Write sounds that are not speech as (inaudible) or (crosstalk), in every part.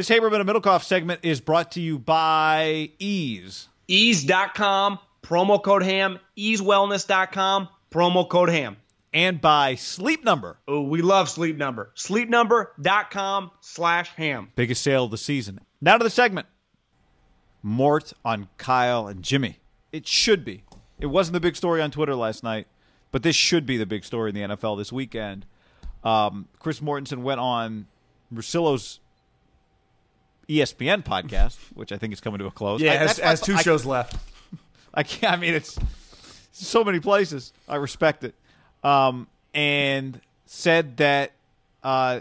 This Haberman and Middlekauff segment is brought to you by Eaze. Eaze.com, promo code HAM, eazewellness.com, promo code HAM. And by Sleep Number. Oh, we love Sleep Number. Sleepnumber.com slash ham. Biggest sale of the season. Now to the segment. Mort on Kyle and Jimmy. It should be. It wasn't the big story on Twitter last night, but this should be the big story in the NFL this weekend. Um, Chris Mortensen went on Russillo's ESPN podcast, which I think is coming to a close. Yeah, I- has, has two I- shows left. (laughs) I can't. I mean, it's so many places. I respect it. Um, and said that uh,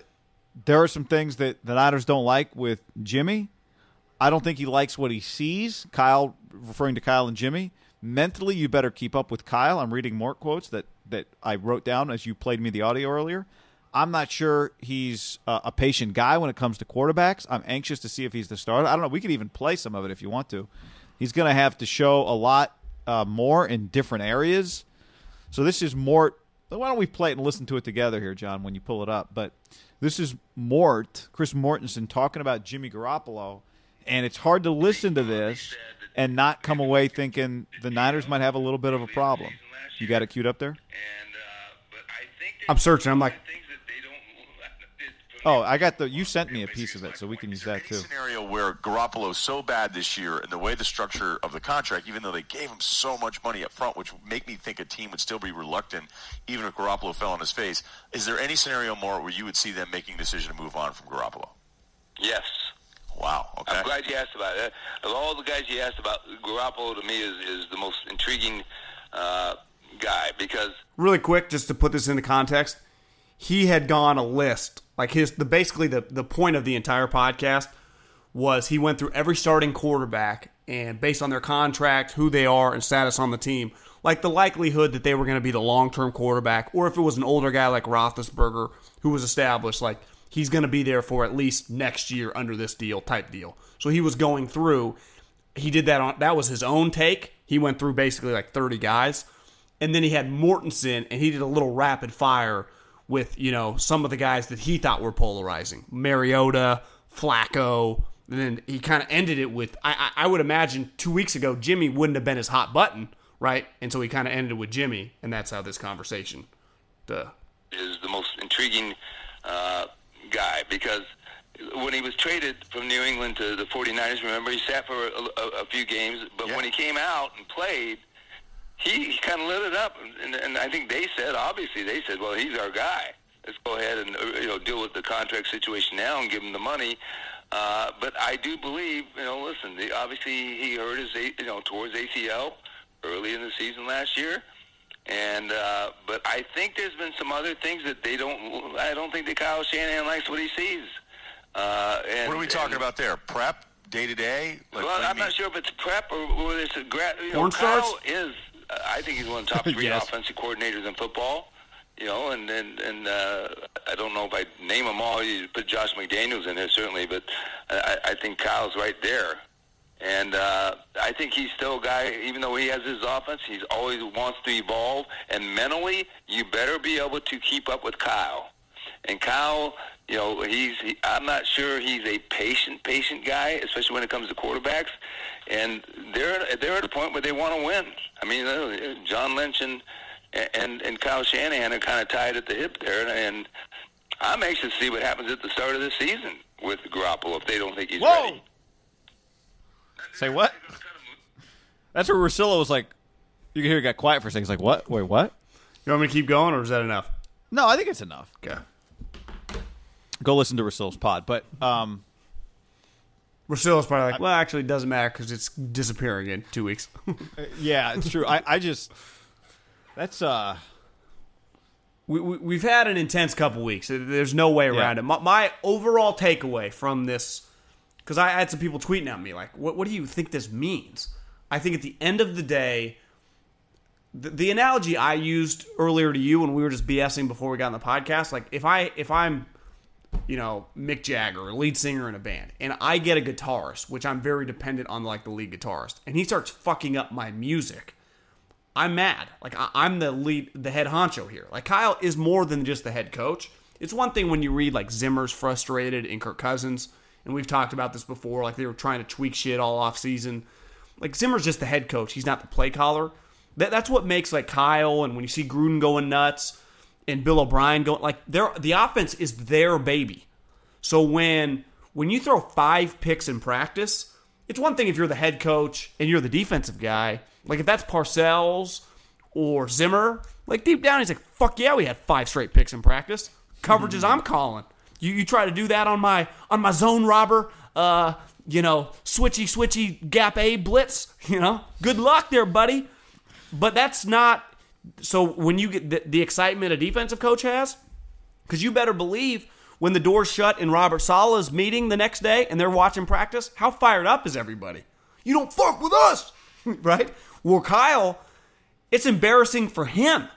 there are some things that the Niners don't like with Jimmy. I don't think he likes what he sees. Kyle, referring to Kyle and Jimmy. Mentally, you better keep up with Kyle. I'm reading more quotes that that I wrote down as you played me the audio earlier. I'm not sure he's uh, a patient guy when it comes to quarterbacks. I'm anxious to see if he's the starter. I don't know. We could even play some of it if you want to. He's going to have to show a lot uh, more in different areas. So this is Mort. Why don't we play it and listen to it together here, John, when you pull it up? But this is Mort, Chris Mortensen, talking about Jimmy Garoppolo, and it's hard to listen to this and not come away thinking the Niners might have a little bit of a problem. You got it queued up there? I'm searching. I'm like, Oh, I got the. You sent me a piece of it, so we can use that Any too. Scenario where Garoppolo's so bad this year, and the way the structure of the contract, even though they gave him so much money up front, which would make me think a team would still be reluctant, even if Garoppolo fell on his face. Is there any scenario more where you would see them making a decision to move on from Garoppolo? Yes. Wow. Okay. I'm glad you asked about it. Of all the guys you asked about, Garoppolo to me is, is the most intriguing uh, guy because really quick, just to put this into context, he had gone a list like his the basically the the point of the entire podcast was he went through every starting quarterback and based on their contract, who they are, and status on the team, like the likelihood that they were going to be the long term quarterback, or if it was an older guy like Roethlisberger who was established, like he's going to be there for at least next year under this deal type deal. So he was going through. He did that on that was his own take. He went through basically like thirty guys, and then he had Mortensen, and he did a little rapid fire with you know some of the guys that he thought were polarizing, Mariota, Flacco. And then he kind of ended it with I, I I would imagine two weeks ago Jimmy wouldn't have been his hot button, right? And so he kind of ended with Jimmy, and that's how this conversation. Duh. is the most intriguing uh, guy because when he was traded from New England to the 49ers, remember he sat for a, a, a few games, but Yeah. when he came out and played, he, he kind of lit it up, and, and I think they said, obviously they said, well, he's our guy. Let's go ahead and you know deal with the contract situation now and give him the money. Uh, but I do believe, you know, listen, the, obviously he hurt his, you know, towards ACL early in the season last year. And uh, but I think there's been some other things that they don't. I don't think that Kyle Shanahan likes what he sees. Uh, and, What are we talking and- about there? Prep, day to day. Well, what do you I'm not sure if it's prep or whether it's a grad. You know, Kyle stars? is. I think he's one of the (laughs) top three Yes. offensive coordinators in football. you know, and and and uh, I don't know if I name them all. You put Josh McDaniels in there certainly, but I, I think Kyle's right there. And uh, I think he's still a guy, even though he has his offense, he's always wants to evolve. And mentally, you better be able to keep up with Kyle. And Kyle, you know, he's he, I'm not sure he's a patient, patient guy, especially when it comes to quarterbacks. And they're they're at a point where they want to win. I mean, uh, John Lynch and and and Kyle Shanahan are kind of tied at the hip there, and I'm anxious to see what happens at the start of the season with Garoppolo if they don't think he's Whoa! ready. Say what? That's where Russillo was like, you can hear it got quiet for a second. He's like, what? Wait, what? You want me to keep going, or is that enough? No, I think it's enough. Okay. Go listen to Russillo's pod. But um, Russillo's probably like, well, actually, it doesn't matter because it's disappearing in two weeks. (laughs) yeah, it's true. I, I just that's uh we, we, we've had an intense couple weeks. There's no way around Yeah. it. My, my overall takeaway from this, because I had some people tweeting at me like, what, what do you think this means? I think at the end of the day, the, the analogy I used earlier to you when we were just BSing before we got on the podcast, like if I if I'm you know Mick Jagger, lead singer in a band, and I get a guitarist, which I'm very dependent on like the lead guitarist, and he starts fucking up my music. I'm mad. Like I, I'm the lead, the head honcho here. Like Kyle is more than just the head coach. It's one thing when you read like Zimmer's frustrated and Kirk Cousins, and we've talked about this before. Like they were trying to tweak shit all off season. Like Zimmer's just the head coach. He's not the play caller. That, that's what makes like Kyle and when you see Gruden going nuts and Bill O'Brien going like their the offense is their baby. So when when you throw five picks in practice, it's one thing if you're the head coach and you're the defensive guy. Like if that's Parcells or Zimmer, like deep down he's like, "Fuck yeah, we had five straight picks in practice. Coverages I'm calling. You you try to do that on my on my zone robber, uh, you know, switchy switchy gap A blitz. (laughs) You know, good luck there, buddy. But that's not. So when you get the, the excitement a defensive coach has, because you better believe when the doors shut in Robert Saleh's meeting the next day and they're watching practice, how fired up is everybody? You don't fuck with us, (laughs) right? Well, Kyle, it's embarrassing for him.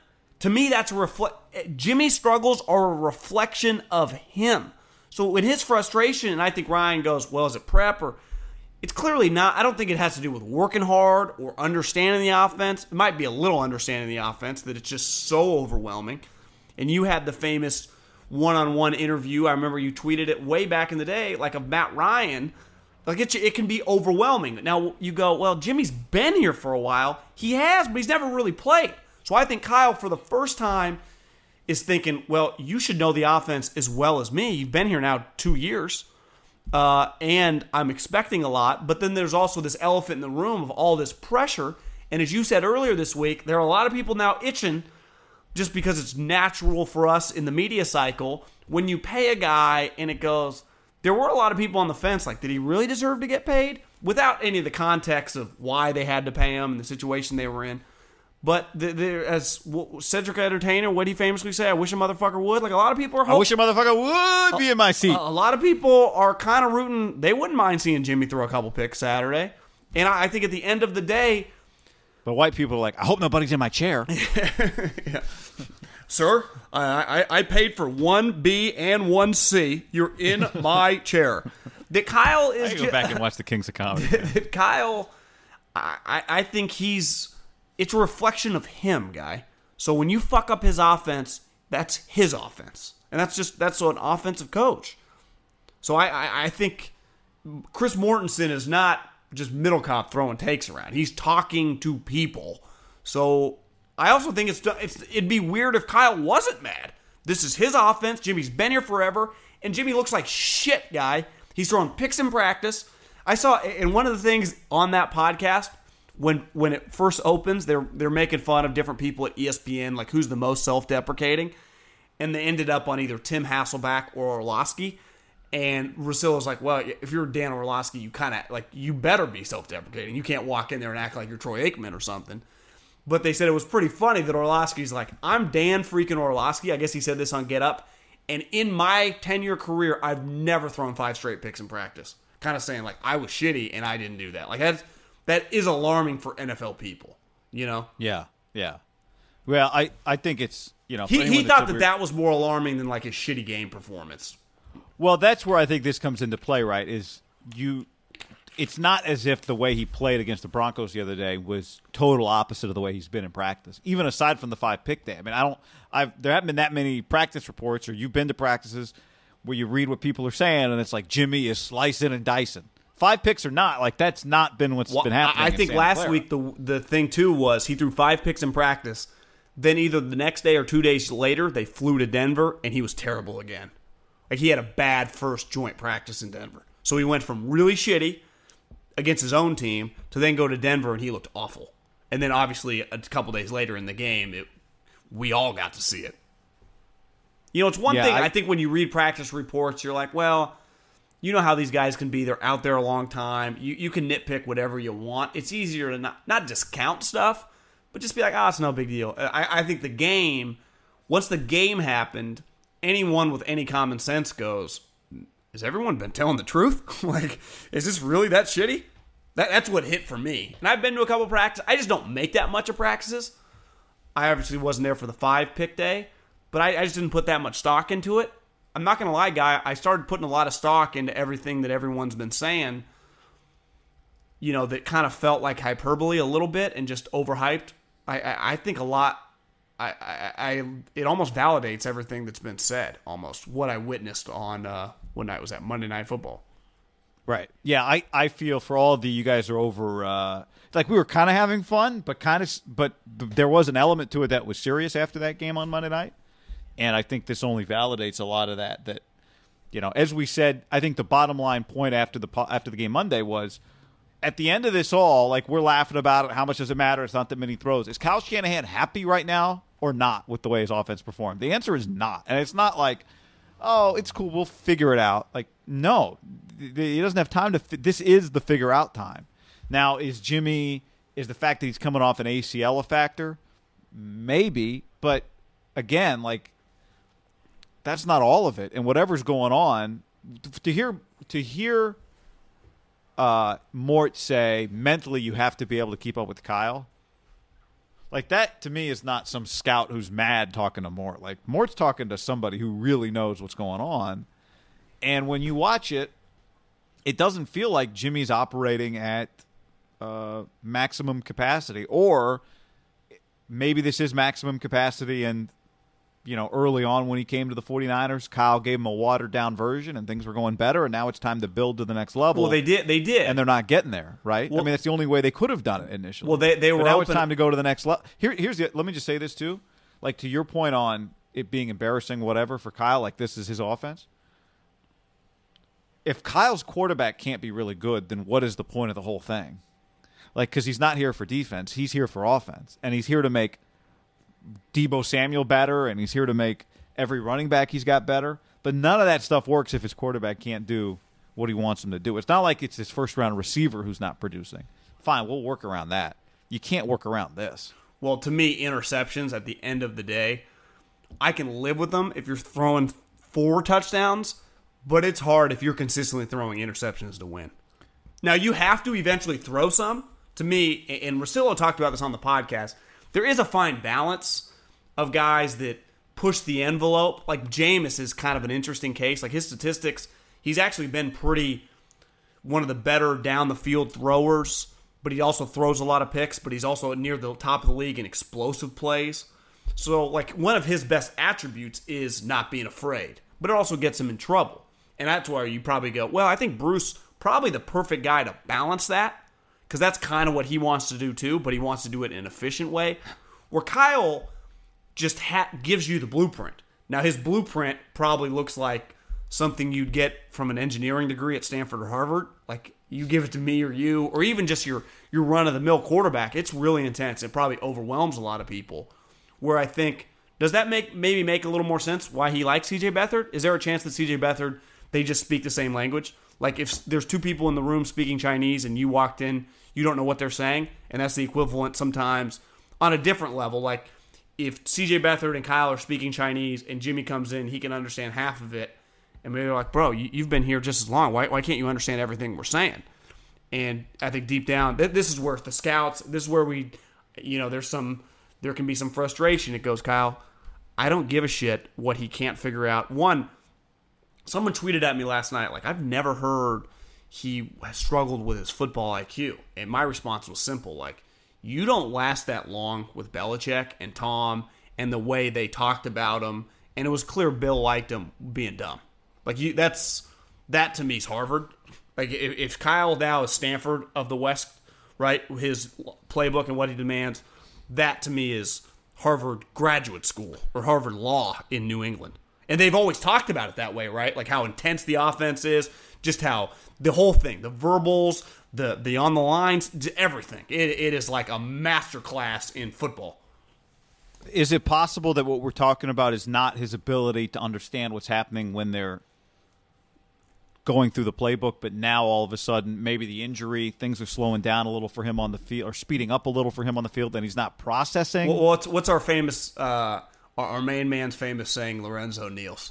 To me, that's a reflect. Jimmy's struggles are a reflection of him. So in his frustration, and I think Ryan goes, "Well, is it prep or?" It's clearly not. I don't think it has to do with working hard or understanding the offense. It might be a little understanding the offense that it's just so overwhelming. And you had the famous one-on-one interview. I remember you tweeted it way back in the day, like of Matt Ryan. Like it, it can be overwhelming. Now you go, well, Jimmy's been here for a while. He has, but he's never really played. So I think Kyle, for the first time, is thinking, well, you should know the offense as well as me. You've been here now two years, uh, and I'm expecting a lot. But then there's also this elephant in the room of all this pressure. And as you said earlier this week, there are a lot of people now itching just because it's natural for us in the media cycle when you pay a guy and it goes there were a lot of people on the fence like did he really deserve to get paid without any of the context of why they had to pay him and the situation they were in but the, the, as Cedric Entertainer, what he famously say, I wish a motherfucker would. Like a lot of people are. Hoping, I wish a motherfucker would be in my seat. a lot of people are kind of rooting. They wouldn't mind seeing Jimmy throw a couple picks Saturday, and I, I think at the end of the day, but white people are like, I hope nobody's in my chair. (laughs) Sir, I, I, I paid for one B and one C. You're in (laughs) my chair. That Kyle I is can go back and watch the Kings of Comedy. (laughs) that Kyle, I, I I think he's it's a reflection of him, guy. So when you fuck up his offense, that's his offense, and that's just that's an offensive coach. So I I, I think Chris Mortensen is not just Middlekauff throwing takes around. He's talking to people. So I also think it's, it's it'd be weird if Kyle wasn't mad. This is his offense. Jimmy's been here forever, and Jimmy looks like shit, guy. He's throwing picks in practice. I saw, and one of the things on that podcast when when it first opens, they're they're making fun of different people at ESPN, like who's the most self-deprecating, and they ended up on either Tim Hasselbeck or Orlovsky. And Russillo's like, well, if you're Dan Orlovsky, you kind of like you better be self-deprecating. You can't walk in there and act like you're Troy Aikman or something. But they said it was pretty funny that Orlovsky's like, I'm Dan freaking Orlovsky. I guess he said this on Get Up. And in my 10 year career, I've never thrown five straight picks in practice. Kind of saying, like, I was shitty and I didn't do that. Like, that's, that is alarming for NFL people, you know? Yeah, yeah. Well, I, I think it's you know, He, he thought that we're- that was more alarming than like his shitty game performance. Well, that's where I think this comes into play, right? Is you it's not as if the way he played against the Broncos the other day was total opposite of the way he's been in practice. Even aside from the five pick day. I mean, I don't I've there haven't been that many practice reports or you've been to practices where you read what people are saying and it's like Jimmy is slicing and dicing. Five picks or not, like that's not been what's Well, been happening. I, I think last Clara. week the the thing too was he threw five picks in practice. Then either the next day or two days later, they flew to Denver and he was terrible again. Like he had a bad first joint practice in Denver. So he went from really shitty against his own team to then go to Denver and he looked awful. And then obviously a couple days later in the game, it, we all got to see it. You know, it's one Yeah, thing I- I think when you read practice reports, you're like, well, you know how these guys can be. They're out there a long time. You you can nitpick whatever you want. It's easier to not not discount stuff, but just be like, ah, it's no big deal. I, I think the game, once the game happened, anyone with any common sense goes, has everyone been telling the truth? (laughs) like, is this really that shitty? That, that's what hit for me. And I've been to a couple practices. I just don't make that much of practices. I obviously wasn't there for the five pick day, but I, I just didn't put that much stock into it. I'm not gonna lie, guy. I started putting a lot of stock into everything that everyone's been saying. You know, that kind of felt like hyperbole a little bit and just overhyped. I, I, I think a lot. I, I, I, it almost validates everything that's been said. Almost what I witnessed on uh, when I was at Monday Night Football. Right. Yeah, I, I feel for all the you guys are over uh like we were kind of having fun, but kind of but there was an element to it that was serious after that game on Monday night. And I think this only validates a lot of that that you know, as we said, I think the bottom line point after the after the game Monday was at the end of this all, like we're laughing about it, how much does it matter? It's not that many throws. Is Kyle Shanahan happy right now or not with the way his offense performed? The answer is not. And it's not like oh, it's cool. We'll figure it out. Like, no, he doesn't have time to. Fi- this is the figure out time. Now, is Jimmy? Is the fact that he's coming off an ACL a factor? Maybe, but again, like that's not all of it. And whatever's going on, to hear to hear uh, Mort say mentally you have to be able to keep up with Kyle. Like that to me is not some scout who's mad talking to Mort. Like Mort's talking to somebody who really knows what's going on. And when you watch it, it doesn't feel like Jimmy's operating at uh, maximum capacity, or maybe this is maximum capacity. And you know, early on when he came to the 49ers, Kyle gave him a watered down version, and things were going better. And now it's time to build to the next level. Well, they did. They did. and they're not getting there, right? Well, I mean, that's the only way they could have done it initially. Well, they- they But were now it's time to go to the next level. Here, here's the. Let me just say this too, like to your point on it being embarrassing, whatever for Kyle. Like this is his offense. If Kyle's quarterback can't be really good, then what is the point of the whole thing? Like, because he's not here for defense, he's here for offense, and he's here to make Deebo Samuel better, and he's here to make every running back he's got better. But none of that stuff works if his quarterback can't do what he wants him to do. It's not like it's his first round receiver who's not producing. Fine, we'll work around that. You can't work around this. Well, to me, interceptions at the end of the day, I can live with them if you're throwing four touchdowns, but it's hard if you're consistently throwing interceptions to win. Now, you have to eventually throw some. To me, and Russillo talked about this on the podcast, there is a fine balance of guys that push the envelope. Like Jameis is kind of an interesting case. Like his statistics, he's actually been pretty one of the better down the field throwers, but he also throws a lot of picks, but he's also near the top of the league in explosive plays. So, like, one of his best attributes is not being afraid, but it also gets him in trouble. And that's where you probably go, well, I think Bruce probably the perfect guy to balance that because that's kind of what he wants to do too, but he wants to do it in an efficient way. Where Kyle just ha- gives you the blueprint. Now, his blueprint probably looks like something you'd get from an engineering degree at Stanford or Harvard. Like you give it to me or you, or even just your your run of the mill quarterback. It's really intense. It probably overwhelms a lot of people. Where I think does that make maybe make a little more sense why he likes CJ Beathard? Is there a chance that CJ Beathard they just speak the same language? Like if there's two people in the room speaking Chinese and you walked in, you don't know what they're saying, and that's the equivalent sometimes on a different level. Like if CJ Beathard and Kyle are speaking Chinese and Jimmy comes in, he can understand half of it. And maybe they're like, bro, you, you've been here just as long. Why, why can't you understand everything we're saying? And I think deep down, th- this is where the scouts, this is where we, you know, there's some, there can be some frustration. It goes, Kyle, I don't give a shit what he can't figure out. One, someone tweeted at me last night, like, I've never heard he struggled with his football IQ. And my response was simple like, you don't last that long with Belichick and Tom and the way they talked about him. And it was clear Bill liked him being dumb. Like, you, that's that to me is Harvard. Like, if, if Kyle now is Stanford of the West, right, his playbook and what he demands, that to me is Harvard graduate school or Harvard law in New England. And they've always talked about it that way, right? Like how intense the offense is, just how the whole thing, the verbals, the the on the lines, everything. It, it is like a master class in football. Is it possible that what we're talking about is not his ability to understand what's happening when they're going through the playbook, but now all of a sudden maybe the injury, things are slowing down a little for him on the field, or speeding up a little for him on the field, and he's not processing. Well, what's what's our famous, uh, our, our main man's famous saying, Lorenzo Neals?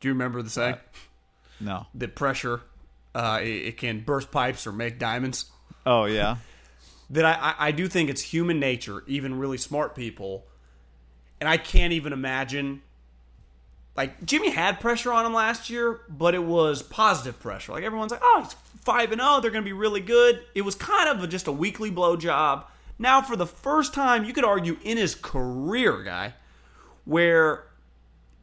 Do you remember the saying? no. The pressure, uh, it, it can burst pipes or make diamonds. Oh yeah. that I, I, I do think it's human nature, even really smart people, and I can't even imagine. Like Jimmy had pressure on him last year, but it was positive pressure. Like everyone's like, "Oh, he's five and zero. They're going to be really good." It was kind of a, just a weekly blow job. Now, for the first time, you could argue in his career, guy, where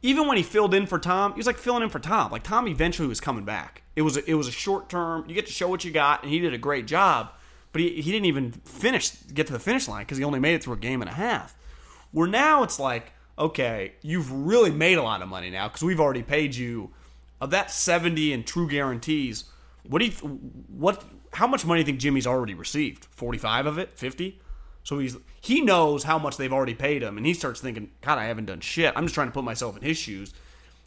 even when he filled in for Tom, he was like filling in for Tom. Like Tom eventually was coming back. It was a, it was a short term. You get to show what you got, and he did a great job. But he, he didn't even finish get to the finish line because he only made it through a game and a half. Where now it's like, okay, you've really made a lot of money now because we've already paid you of that seventy and true guarantees. What do you what? How much money do you think Jimmy's already received? Forty five of it, fifty. So he's he knows how much they've already paid him, and he starts thinking, God, I haven't done shit. I'm just trying to put myself in his shoes.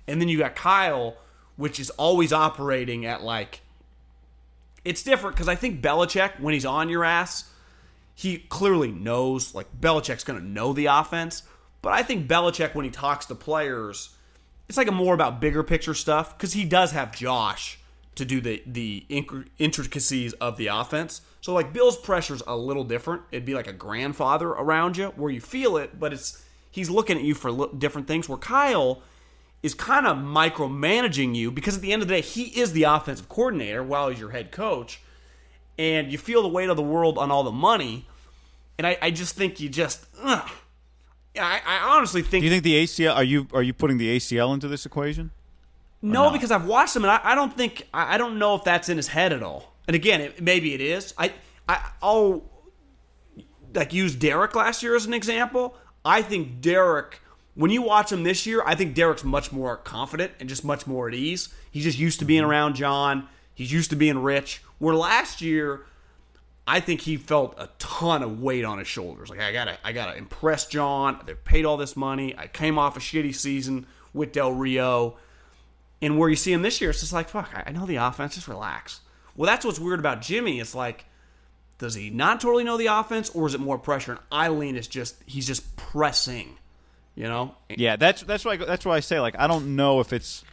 And then you got Kyle, which is always operating at like it's different because I think Belichick, when he's on your ass, he clearly knows, like, Belichick's going to know the offense. But I think Belichick, when he talks to players, it's like a more about bigger picture stuff because he does have Josh to do the, the intricacies of the offense. So, like, Bill's pressure's a little different. It'd be like a grandfather around you where you feel it, but it's he's looking at you for different things. Where Kyle is kind of micromanaging you because at the end of the day, he is the offensive coordinator while he's your head coach. And you feel the weight of the world on all the money. And I, I just think you just. Ugh. I, I honestly think. Do you think the ACL? Are you are you putting the ACL into this equation? No, no, because I've watched him, and I, I don't think I, I, don't know if that's in his head at all. And again, it, maybe it is. I I I'll like use Derek last year as an example. I think Derek when you watch him this year, I think Derek's much more confident and just much more at ease. He's just used to being mm-hmm. around John. He's used to being rich. Where last year, I think he felt a ton of weight on his shoulders. Like I gotta, I gotta impress John. They paid all this money. I came off a shitty season with Del Rio, and where you see him this year, it's just like fuck. I know the offense. Just relax. Well, that's what's weird about Jimmy. It's like, does he not totally know the offense, or is it more pressure? And Eileen is just he's just pressing you know? Yeah, that's that's why I, that's why I say like I don't know if it's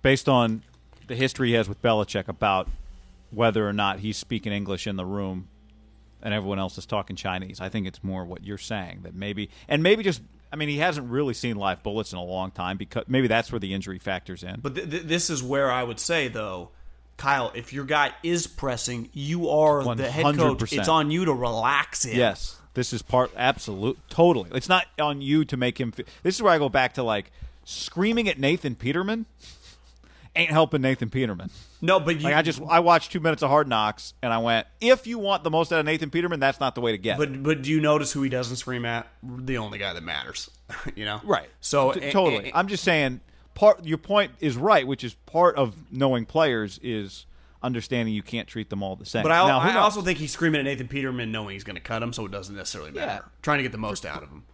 based on the history he has with Belichick about whether or not he's speaking English in the room and everyone else is talking Chinese. I think it's more what you're saying that maybe and maybe just I mean he hasn't really seen live bullets in a long time because maybe that's where the injury factors in. But th- th- this is where I would say though Kyle, if your guy is pressing, you are 100%. the head coach. It's on you to relax him. Yes. This is part absolute totally. It's not on you to make him. Feel, this is where I go back to like screaming at Nathan Peterman ain't helping Nathan Peterman. No, but you, like I just I watched two minutes of Hard Knocks and I went, if you want the most out of Nathan Peterman, that's not the way to get. But but do you notice who he doesn't scream at? The only guy that matters, (laughs) you know. Right. So T- eh, totally, and, I'm just saying. Part your point is right, which is part of knowing players is understanding you can't treat them all the same. But I, now, I also think he's screaming at Nathan Peterman knowing he's going to cut him, so it doesn't necessarily matter. Yeah. Trying to get the most out of him.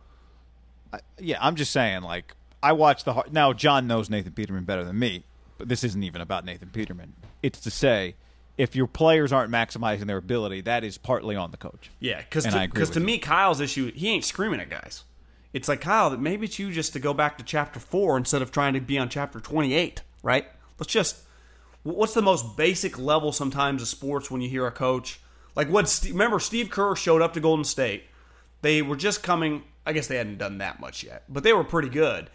I, yeah, I'm just saying, like, I watch the. Now, John knows Nathan Peterman better than me, but this isn't even about Nathan Peterman. It's to say, if your players aren't maximizing their ability, that is partly on the coach. Yeah, because to, cause to me, Kyle's issue, he ain't screaming at guys. It's like, Kyle, that maybe it's you just to go back to chapter four instead of trying to be on chapter 28, right? Let's just what's the most basic level sometimes of sports when you hear a coach like what remember Steve Kerr showed up to Golden State they were just coming I guess they hadn't done that much yet, but they were pretty good.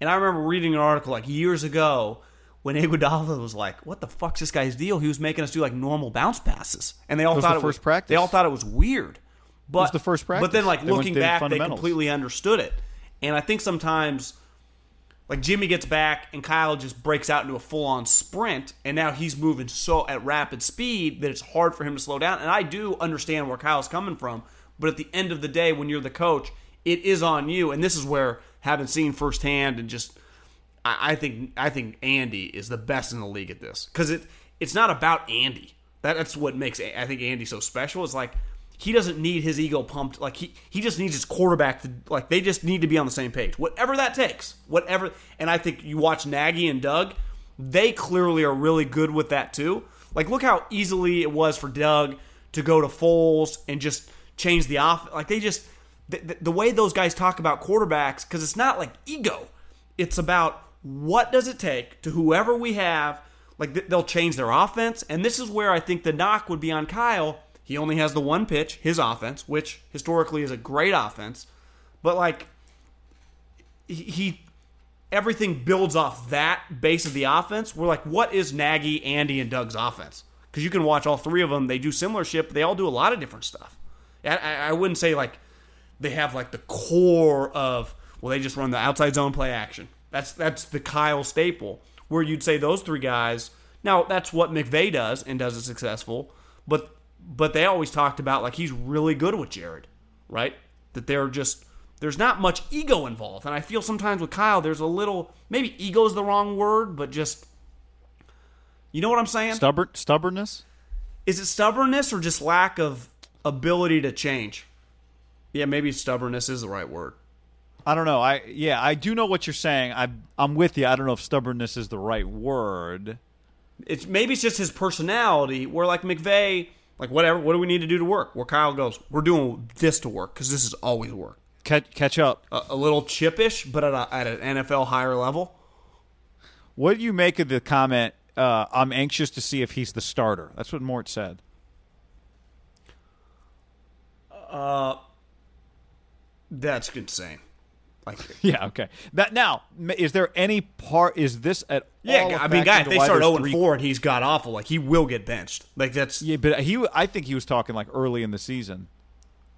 And I remember reading an article like years ago when (laughs) Iguodala was like, "What the fuck's this guy's deal?" He was making us do like normal bounce passes, and they all thought the it was practice. They all thought it was weird. But was the first practice. But then, like They went- looking back, they completely understood it. And I think sometimes, like Jimmy gets back and Kyle just breaks out into a full on sprint, and now he's moving so at rapid speed that it's hard for him to slow down. And I do understand where Kyle's coming from, but at the end of the day, when you're the coach, it is on you. And this is where having seen firsthand and just I, I think I think Andy is the best in the league at this because it it's not about Andy. That, that's what makes I think Andy so special. Is like he doesn't need his ego pumped. Like he he just needs his quarterback to like they just need to be on the same page. Whatever that takes. Whatever. And I think you watch Nagy and Doug, they clearly are really good with that too. Like look how easily it was for Doug to go to Foles and just change the off. Like they just the, the- the way those guys talk about quarterbacks because it's not like ego. It's about what does it take to whoever we have. Like they'll change their offense, and this is where I think the knock would be on Kyle. He only has the one pitch, his offense, which historically is a great offense, but like he, he everything builds off that base of the offense. We're like, what is Nagy, Andy, and Doug's offense? Because you can watch all three of them. They do similar shit, but they all do a lot of different stuff. I, I wouldn't say like they have like the core of well, they just run the outside zone play action. That's that's the Kyle staple. Where you'd say those three guys. Now that's what McVay does and does it successful, but but they always talked about like he's really good with Jared, right? That they're just there's not much ego involved, and I feel sometimes with Kyle there's a little maybe ego is the wrong word, but just you know what I'm saying? Stubborn stubbornness. Is it stubbornness or just lack of ability to change? Yeah, maybe stubbornness is the right word. I don't know. I yeah, I do know what you're saying. I I'm with you. I don't know if stubbornness is the right word. It's maybe it's just his personality. Where like McVay, like whatever, what do we need to do to work? Where Kyle goes, we're doing this to work because this is always work. Catch catch up. A, a little chippish, but at, a, at an NFL higher level. What do you make of the comment? Uh, I'm anxious to see if he's the starter. That's what Mort said. Uh, That's insane. Like, (laughs) Yeah. Okay. That now is there any part? Is this at yeah? I mean, guy, if they start there's 0 three- 4 and he's got awful, like he will get benched. Like that's Yeah, but he. I think he was talking like early in the season.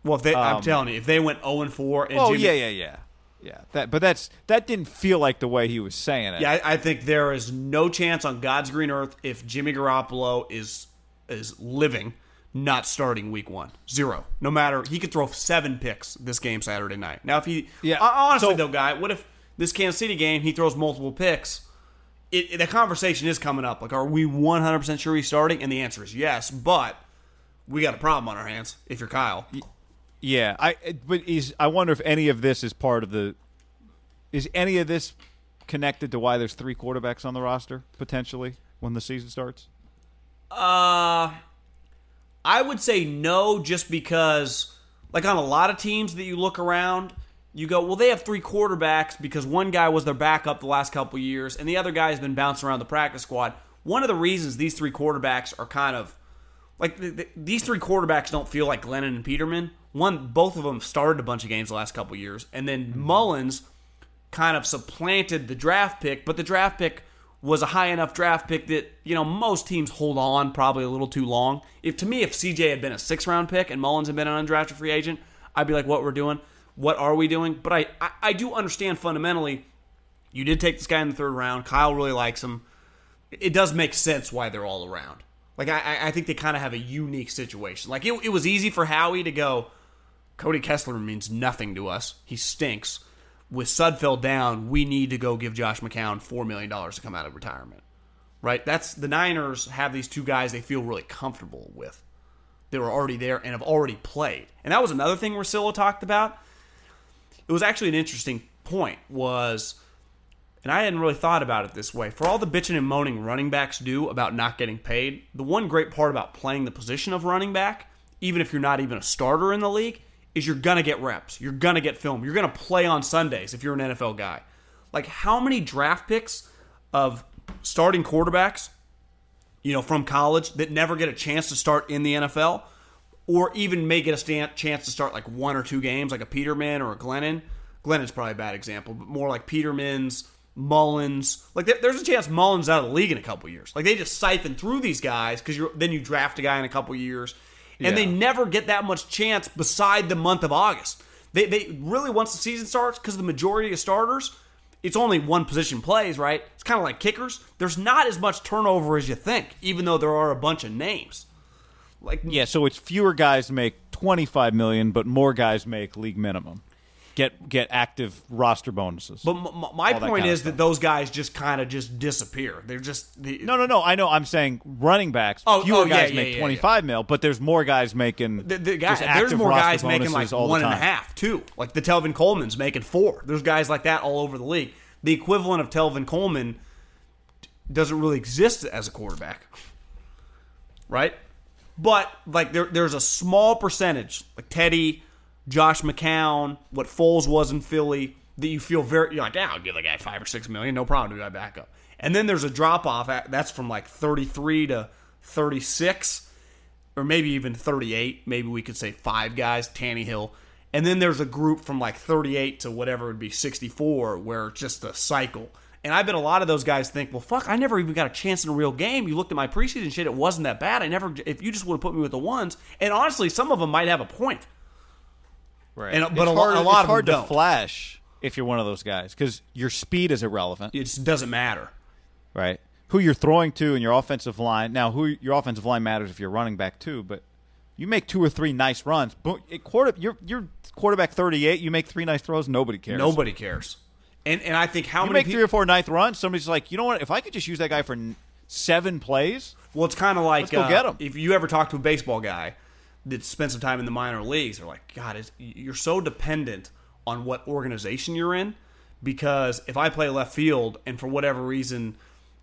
well, if they, I'm um, telling you, if they went 0 and 4 and Oh Jimmy, yeah, yeah, yeah, yeah. That, but that's that didn't feel like the way he was saying it. Yeah, I, I think there is no chance on God's green earth if Jimmy Garoppolo is is living not starting week one, zero. No matter he could throw seven picks this game Saturday night. Now if he Yeah, honestly so- though, guy, what if this Kansas City game he throws multiple picks? It, it- the conversation is coming up. Like, are we one hundred percent sure he's starting? And the answer is yes. But we got a problem on our hands if you're Kyle. Yeah, I. But is I wonder if any of this is part of the. Is any of this connected to why there's three quarterbacks on the roster potentially when the season starts? Uh, I would say no, just because, like on a lot of teams that you look around, you go, well, they have three quarterbacks because one guy was their backup the last couple years, and the other guy has been bouncing around the practice squad. One of the reasons these three quarterbacks are kind of like th- th- these three quarterbacks don't feel like Glennon and Peterman. One, both of them started a bunch of games the last couple years, and then mm-hmm. Mullens kind of supplanted the draft pick, but the draft pick was a high enough draft pick that, you know, most teams hold on probably a little too long. If to me, if CJ had been a six round pick and Mullens had been an undrafted free agent, I'd be like, what we're doing? What are we doing? But I, I, I do understand fundamentally, you did take this guy in the third round. Kyle really likes him. It does make sense why they're all around. Like I, I- think they kind of have a unique situation. Like it, it was easy for Howie to go, Cody Kessler means nothing to us. He stinks. With Sudfeld down, we need to go give Josh McCown four million dollars to come out of retirement. Right? That's the Niners have these two guys they feel really comfortable with. They were already there and have already played. And that was another thing Russillo talked about. It was actually an interesting point was and I hadn't really thought about it this way. For all the bitching and moaning running backs do about not getting paid, the one great part about playing the position of running back, even if you're not even a starter in the league, is you're gonna get reps. You're gonna get film. You're gonna play on Sundays if you're an NFL guy. Like how many draft picks of starting quarterbacks, you know, from college that never get a chance to start in the NFL or even may get a stand, chance to start like one or two games, like a Peterman or a Glennon. Glennon's probably a bad example, but more like Peterman's, Mullens. Like there, there's a chance Mullens out of the league in a couple years. Like they just siphon through these guys because then you draft a guy in a couple years, and they never get that much chance beside the month of August. They they really once the season starts because the majority of starters. It's only one position plays, right? It's kind of like kickers. There's not as much turnover as you think, even though there are a bunch of names. Like Yeah, so it's fewer guys make twenty five million, but more guys make league minimum. Get get active roster bonuses. But m- m- my point kinda is that those guys just kind of just disappear. They're just the, no, no, no. I know. I'm saying running backs. Oh, fewer oh, yeah, guys yeah, make yeah, twenty five mil, but there's more guys making. the, the guy, there's more guys making like bonuses all the one and a half, two. Like the Tevin Coleman's making four. There's guys like that all over the league. The equivalent of Tevin Coleman doesn't really exist as a quarterback, right? But like there, there's a small percentage, like Teddy, Josh McCown, what Foles was in Philly, that you feel very you're like, yeah, I'll give the guy five or six million, no problem, to do that backup. And then there's a drop off. That's from like 33 to 36 or maybe even 38. Maybe we could say five guys, Tannehill. And then there's a group from like 38 to whatever would be 64 where it's just a cycle. And I bet a lot of those guys think, well, fuck, I never even got a chance in a real game. You looked at my preseason shit, it wasn't that bad. I never, if you just would have put me with the ones. And honestly, some of them might have a point. Right. And- but it's a hard, a lot it's of them hard to don't. flash if you're one of those guys because your speed is irrelevant. It just doesn't matter. right? Who you're throwing to and your offensive line. Now, who your offensive line matters if you're running back too, but you make two or three nice runs. But it quarter, you're you're quarterback 38. You make three nice throws. Nobody cares. Nobody cares. And and I think how You many make three or four ninth runs. Somebody's like, you know what? If I could just use that guy for n- seven plays, Well, it's kind of like go uh, get 'em. if you ever talk to a baseball guy that spent some time in the minor leagues, they're like, God, you're so dependent on what organization you're in. Because if I play left field and for whatever reason,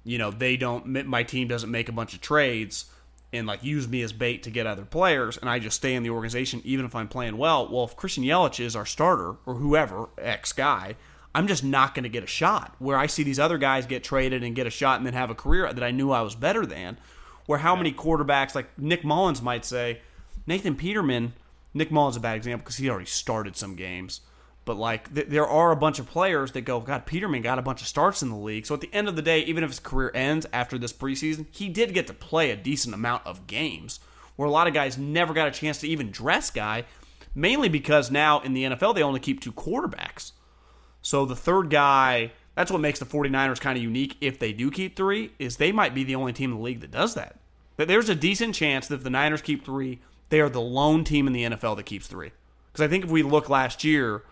you know, they don't, my team doesn't make a bunch of trades and like use me as bait to get other players, and I just stay in the organization even if I'm playing well. Well, if Christian Yelich is our starter or whoever X guy, I'm just not going to get a shot. Where I see these other guys get traded and get a shot and then have a career that I knew I was better than. Where how many quarterbacks like Nick Mullens might say, Nathan Peterman. Nick Mullens is a bad example because he already started some games. But like th- there are a bunch of players that go, God, Peterman got a bunch of starts in the league. So at the end of the day, even if his career ends after this preseason, he did get to play a decent amount of games. Where a lot of guys never got a chance to even dress guy, mainly because now in the NFL they only keep two quarterbacks. So the third guy, that's what makes the 49ers kind of unique if they do keep three, is they might be the only team in the league that does that. That there's a decent chance that if the Niners keep three, they are the lone team in the NFL that keeps three. Because I think if we look last year,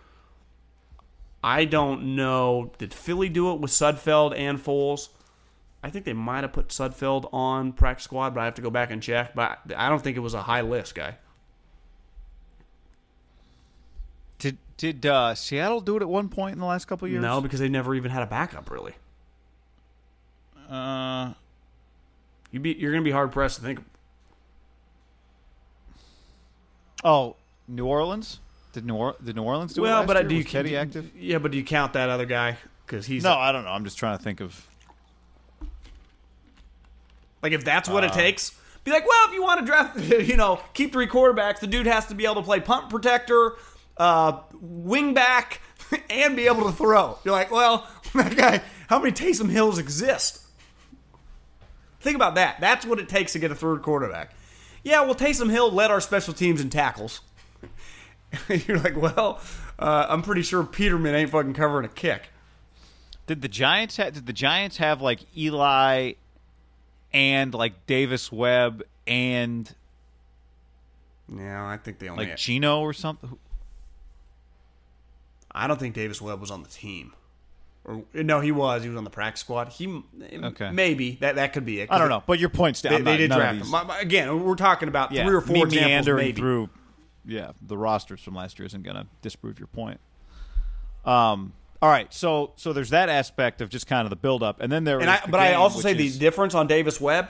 I don't know, did Philly do it with Sudfeld and Foles? I think they might have put Sudfeld on practice squad, but I have to go back and check. But I don't think it was a high list guy. Did did uh, Seattle do it at one point in the last couple of years? No, because they never even had a backup really. Uh, You be you're gonna be hard pressed to think. oh, New Orleans. Did New, or- did New Orleans do it well, but year? do you Teddy active? Yeah, but do you count that other guy because he's No, I don't know. I'm just trying to think of. like if that's Uh. what it takes. Be like, well, if you want to draft, (laughs) you know, keep three quarterbacks, the dude has to be able to play punt protector, uh, wing back, (laughs) and be able to throw. You're like, well, (laughs) that guy, how many Taysom Hills exist? Think about that. That's what it takes to get a third quarterback. Yeah, well, Taysom Hill led our special teams in tackles. (laughs) You're like, well, uh, I'm pretty sure Peterman ain't fucking covering a kick. Did the Giants ha- did the Giants have like Eli and like Davis Webb and Yeah, I think they only. like Geno or something? I don't think Davis Webb was on the team. Or no, he was. He was on the practice squad. He Okay. maybe that that could be it. I don't know, but your point's They, down. they did draft him. My- my- Again, we're talking about Yeah, three or four me examples, meandering maybe. through. Yeah, the rosters from last year isn't going to disprove your point. Um. All right, so so there's that aspect of just kind of the buildup, and then there. And is I, but I also say the difference on Davis Webb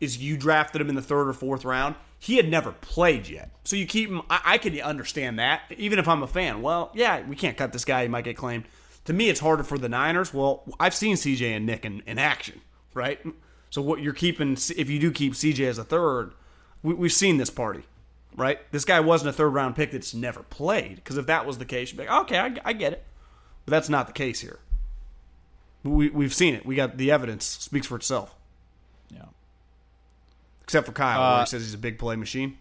is you drafted him in the third or fourth round. He had never played yet, so you keep him. I, I could understand that, even if I'm a fan. Well, yeah, we can't cut this guy; he might get claimed. To me, it's harder for the Niners. Well, I've seen CJ and Nick in, in action, right? So what you're keeping, if you do keep CJ as a third, we, we've seen this party. right? This guy wasn't a third round pick that's never played. Because if that was the case, you'd be like, okay, I, I get it. But that's not the case here. We, we've seen it. We got the evidence speaks for itself. Except for Kyle, where Uh, he says he's a big play machine.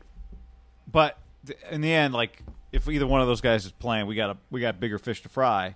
But in the end, like if either one of those guys is playing, we got a we got bigger fish to fry.